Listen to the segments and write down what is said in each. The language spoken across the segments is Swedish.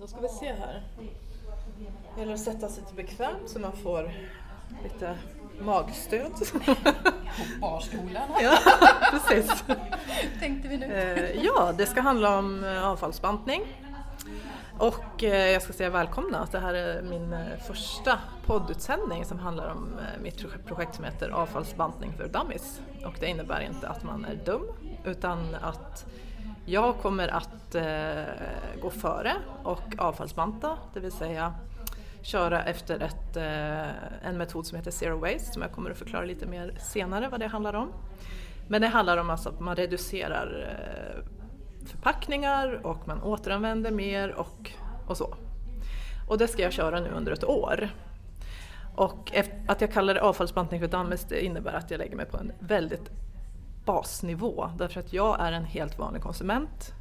Då ska vi se här. Det gäller att sätta sig lite bekvämt så man får lite magstöd. På barstolarna ja, precis. tänkte vi nu. Eh, ja, det ska handla om eh, avfallsbantning. Och eh, jag ska säga välkomna. Det här är min första poddutsändning som handlar om mitt projekt som heter Avfallsbantning för dummies. Och det innebär inte att man är dum utan att jag kommer att eh, gå före och avfallsbanta, det vill säga köra efter ett, eh, en metod som heter Zero Waste som jag kommer att förklara lite mer senare vad det handlar om. Men det handlar om alltså att man reducerar eh, förpackningar och man återanvänder mer och, och så. Och det ska jag köra nu under ett år. Och att jag kallar det avfallsbantning för dammis det innebär att jag lägger mig på en väldigt basnivå därför att jag är en helt vanlig konsument.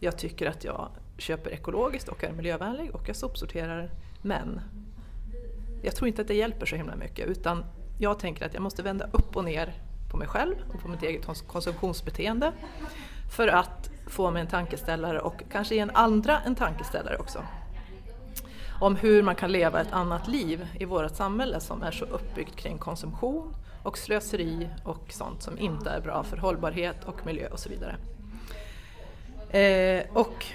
Jag tycker att jag köper ekologiskt och är miljövänlig och jag sopsorterar men jag tror inte att det hjälper så himla mycket utan jag tänker att jag måste vända upp och ner på mig själv och på mitt eget konsumtionsbeteende för att få mig en tankeställare och kanske ge en andra en tankeställare också. Om hur man kan leva ett annat liv i vårt samhälle som är så uppbyggt kring konsumtion och slöseri och sånt som inte är bra för hållbarhet och miljö och så vidare. Eh, och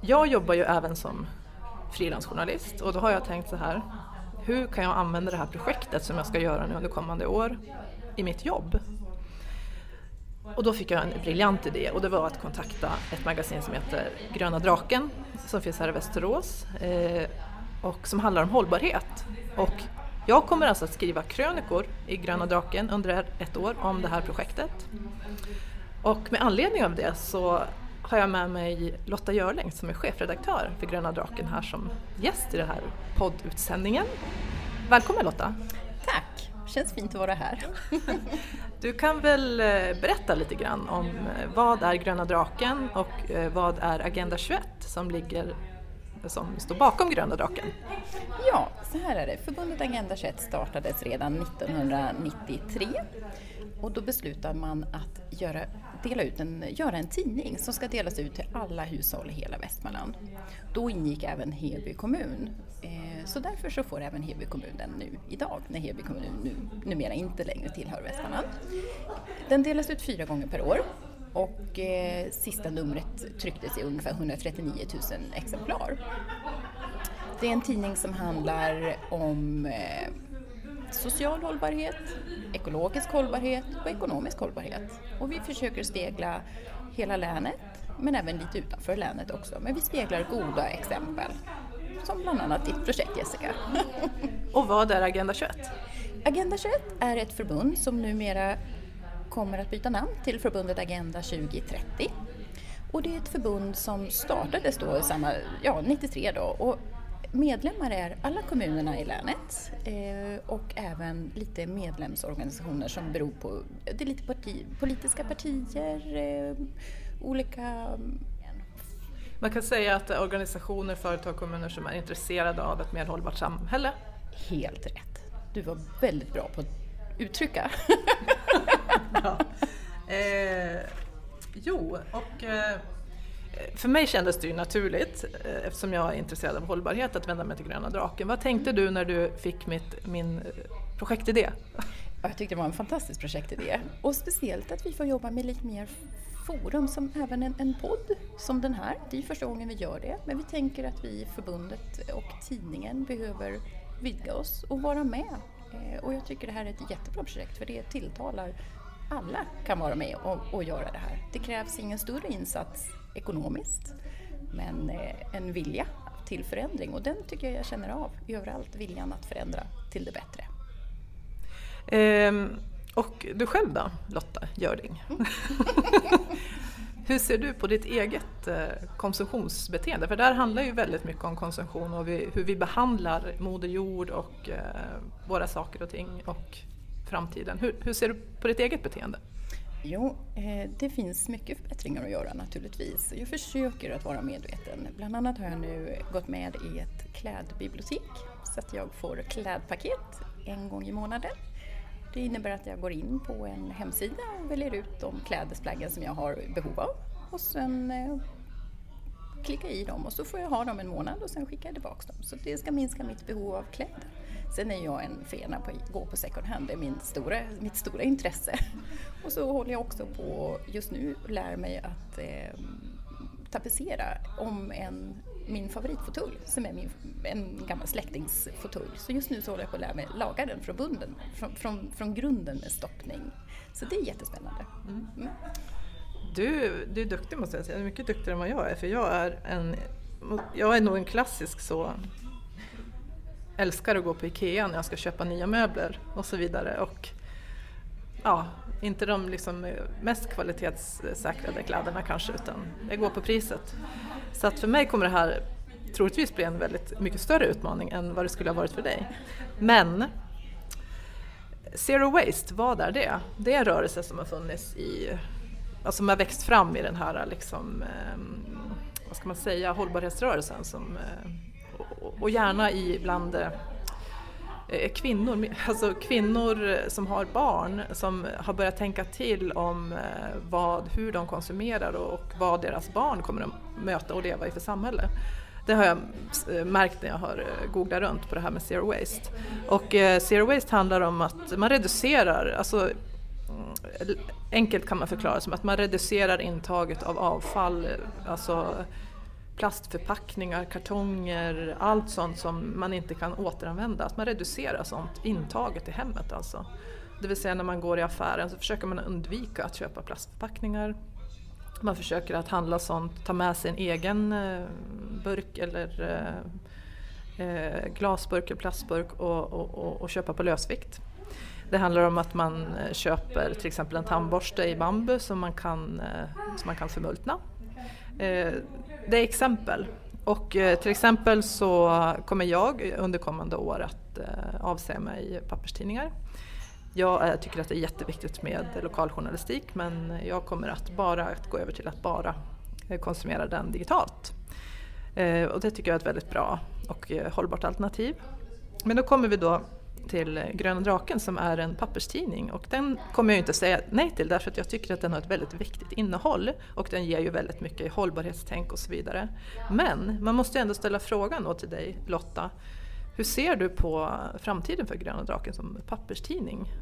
jag jobbar ju även som frilansjournalist och då har jag tänkt så här, hur kan jag använda det här projektet som jag ska göra nu under kommande år i mitt jobb. Och då fick jag en briljant idé och det var att kontakta ett magasin som heter Gröna Draken som finns här i Västerås eh, och som handlar om hållbarhet. Och jag kommer alltså att skriva krönikor i Gröna Draken under ett år om det här projektet. Och med anledning av det så har jag med mig Lotta Görling som är chefredaktör för Gröna Draken här som gäst i den här poddutsändningen. Välkommen Lotta! Tack! känns fint att vara här. Du kan väl eh, berätta lite grann om eh, vad är Gröna Draken och eh, vad är Agenda 21 som ligger som står bakom Gröna Draken? Ja, så här är det. Förbundet Agenda 21 startades redan 1993 och då beslutade man att göra, dela ut en, göra en tidning som ska delas ut till alla hushåll i hela Västmanland. Då ingick även Heby kommun. Eh, så därför så får även Heby kommun den nu idag när Heby kommun nu, numera inte längre tillhör Västmanland. Den delas ut fyra gånger per år och eh, sista numret trycktes i ungefär 139 000 exemplar. Det är en tidning som handlar om eh, social hållbarhet, ekologisk hållbarhet och ekonomisk hållbarhet. Och vi försöker spegla hela länet, men även lite utanför länet också. Men vi speglar goda exempel, som bland annat ditt projekt Jessica. och vad är Agenda 21? Agenda 21 är ett förbund som numera kommer att byta namn till förbundet Agenda 2030. Och det är ett förbund som startades då samma, ja, 93 då och Medlemmar är alla kommunerna i länet eh, och även lite medlemsorganisationer som beror på, det är lite parti, politiska partier, eh, olika man kan säga att organisationer, företag, kommuner som är intresserade av ett mer hållbart samhälle. Helt rätt. Du var väldigt bra på att uttrycka. ja. eh, jo, och eh, för mig kändes det ju naturligt, eh, eftersom jag är intresserad av hållbarhet, att vända mig till Gröna Draken. Vad tänkte du när du fick mitt, min eh, projektidé? Jag tyckte det var en fantastisk projektidé. Och speciellt att vi får jobba med lite mer forum, som även en, en podd som den här. Det är första gången vi gör det, men vi tänker att vi i förbundet och tidningen behöver vidga oss och vara med. Eh, och jag tycker det här är ett jättebra projekt för det tilltalar alla kan vara med och, och göra det här. Det krävs ingen större insats ekonomiskt, men eh, en vilja till förändring och den tycker jag jag känner av överallt, viljan att förändra till det bättre. Ehm, och du själv då, Lotta Görding? Mm. Hur ser du på ditt eget eh, konsumtionsbeteende? För där handlar ju väldigt mycket om konsumtion och hur vi behandlar Moder Jord och eh, våra saker och ting och framtiden. Hur, hur ser du på ditt eget beteende? Jo, eh, det finns mycket förbättringar att göra naturligtvis. Jag försöker att vara medveten. Bland annat har jag nu gått med i ett klädbibliotek så att jag får klädpaket en gång i månaden. Det innebär att jag går in på en hemsida och väljer ut de klädesplaggen som jag har behov av och sen eh, klicka i dem och så får jag ha dem en månad och sen skickar jag tillbaka dem. Så det ska minska mitt behov av kläder. Sen är jag en fena på att gå på second hand, det är min stora, mitt stora intresse. Och så håller jag också på just nu och lär mig att eh, tapetsera om en, min favoritfåtölj som är min, en gammal släktingsfåtölj. Så just nu så håller jag på att lära mig laga den från, bunden, från, från, från grunden med stoppning. Så det är jättespännande. Mm. Du, du är duktig måste jag säga, du är mycket duktigare än vad jag är för jag är en jag är nog en klassisk så älskar att gå på IKEA när jag ska köpa nya möbler och så vidare. Och, ja, inte de liksom mest kvalitetssäkrade kläderna kanske utan jag går på priset. Så att för mig kommer det här troligtvis bli en väldigt mycket större utmaning än vad det skulle ha varit för dig. Men Zero Waste, vad är det? Det är en rörelse som har funnits i, alltså som har växt fram i den här liksom, ehm, vad ska man säga, hållbarhetsrörelsen som eh, och gärna i bland eh, kvinnor, alltså kvinnor som har barn som har börjat tänka till om eh, vad, hur de konsumerar och vad deras barn kommer att möta och leva i för samhälle. Det har jag eh, märkt när jag har eh, googlat runt på det här med Zero Waste. Och eh, Zero Waste handlar om att man reducerar, alltså enkelt kan man förklara som att man reducerar intaget av avfall, alltså plastförpackningar, kartonger, allt sånt som man inte kan återanvända. Att man reducerar sånt intaget i hemmet alltså. Det vill säga när man går i affären så försöker man undvika att köpa plastförpackningar. Man försöker att handla sånt, ta med sig en egen eh, burk eller eh, eh, glasburk eller plastburk och, och, och, och köpa på lösvikt. Det handlar om att man eh, köper till exempel en tandborste i bambu som man kan, eh, som man kan förmultna eh, det är exempel. Och till exempel så kommer jag under kommande år att avsäga avse mig papperstidningar. Jag tycker att det är jätteviktigt med lokaljournalistik men jag kommer att bara att gå över till att bara konsumera den digitalt. Och det tycker jag är ett väldigt bra och hållbart alternativ. Men då kommer vi då till Gröna Draken som är en papperstidning och den kommer jag inte säga nej till därför att jag tycker att den har ett väldigt viktigt innehåll och den ger ju väldigt mycket hållbarhetstänk och så vidare. Men man måste ändå ställa frågan då till dig Lotta, hur ser du på framtiden för Gröna Draken som papperstidning?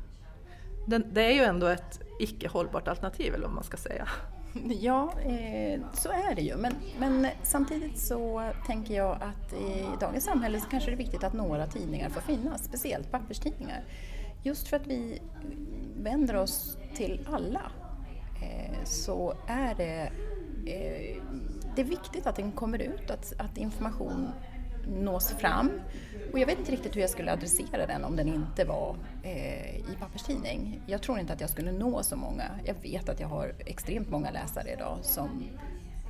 Den, det är ju ändå ett icke hållbart alternativ eller vad man ska säga. Ja, eh, så är det ju. Men, men, samtidigt så tänker jag att i dagens samhälle så kanske det är viktigt att några tidningar får finnas, speciellt papperstidningar. Just för att vi vänder oss till alla eh, så är det, eh, det är viktigt att den kommer ut, att, att information nås fram. Och jag vet inte riktigt hur jag skulle adressera den om den inte var eh, i papperstidning. Jag tror inte att jag skulle nå så många. Jag vet att jag har extremt många läsare idag som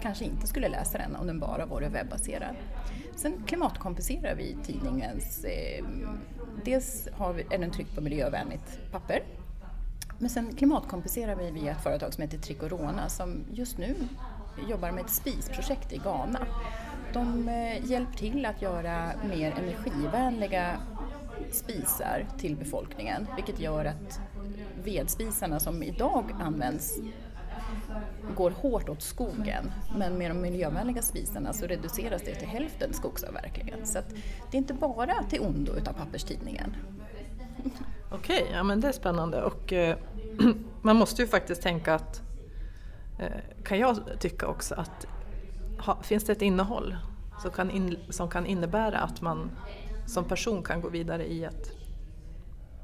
kanske inte skulle läsa den om den bara vore webbaserad. Sen klimatkompenserar vi tidningens... Eh, dels har vi, är den tryckt på miljövänligt papper men sen klimatkompenserar vi via ett företag som heter Tricorona som just nu jobbar med ett spisprojekt i Ghana de eh, hjälper till att göra mer energivänliga spisar till befolkningen vilket gör att vedspisarna som idag används går hårt åt skogen men med de miljövänliga spisarna så reduceras det till hälften skogsavverkningen. Så det är inte bara till ondo utav papperstidningen. Okej, ja men det är spännande och eh, man måste ju faktiskt tänka att eh, kan jag tycka också att ha, finns det ett innehåll som kan, in, som kan innebära att man som person kan gå vidare i, ett,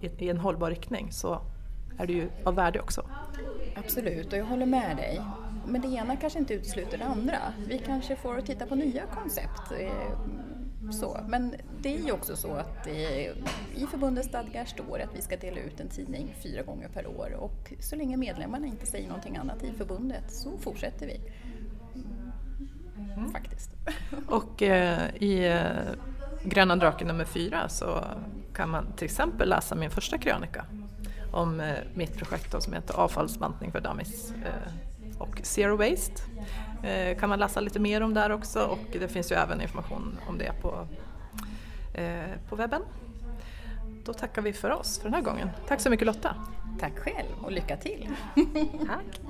i, i en hållbar riktning så är det ju av värde också. Absolut, och jag håller med dig. Men det ena kanske inte utesluter det andra. Vi kanske får titta på nya koncept. Eh, så. Men det är ju också så att i förbundets stadgar står att vi ska dela ut en tidning fyra gånger per år och så länge medlemmarna inte säger någonting annat i förbundet så fortsätter vi. Mm. Faktiskt. Och eh, i eh, Gröna draken nummer fyra så kan man till exempel läsa min första krönika om eh, mitt projekt då, som heter Avfallsbantning för dummies eh, och Zero Waste. Eh, kan man läsa lite mer om där också och det finns ju även information om det på, eh, på webben. Då tackar vi för oss för den här gången. Tack så mycket Lotta! Tack själv och lycka till! Tack!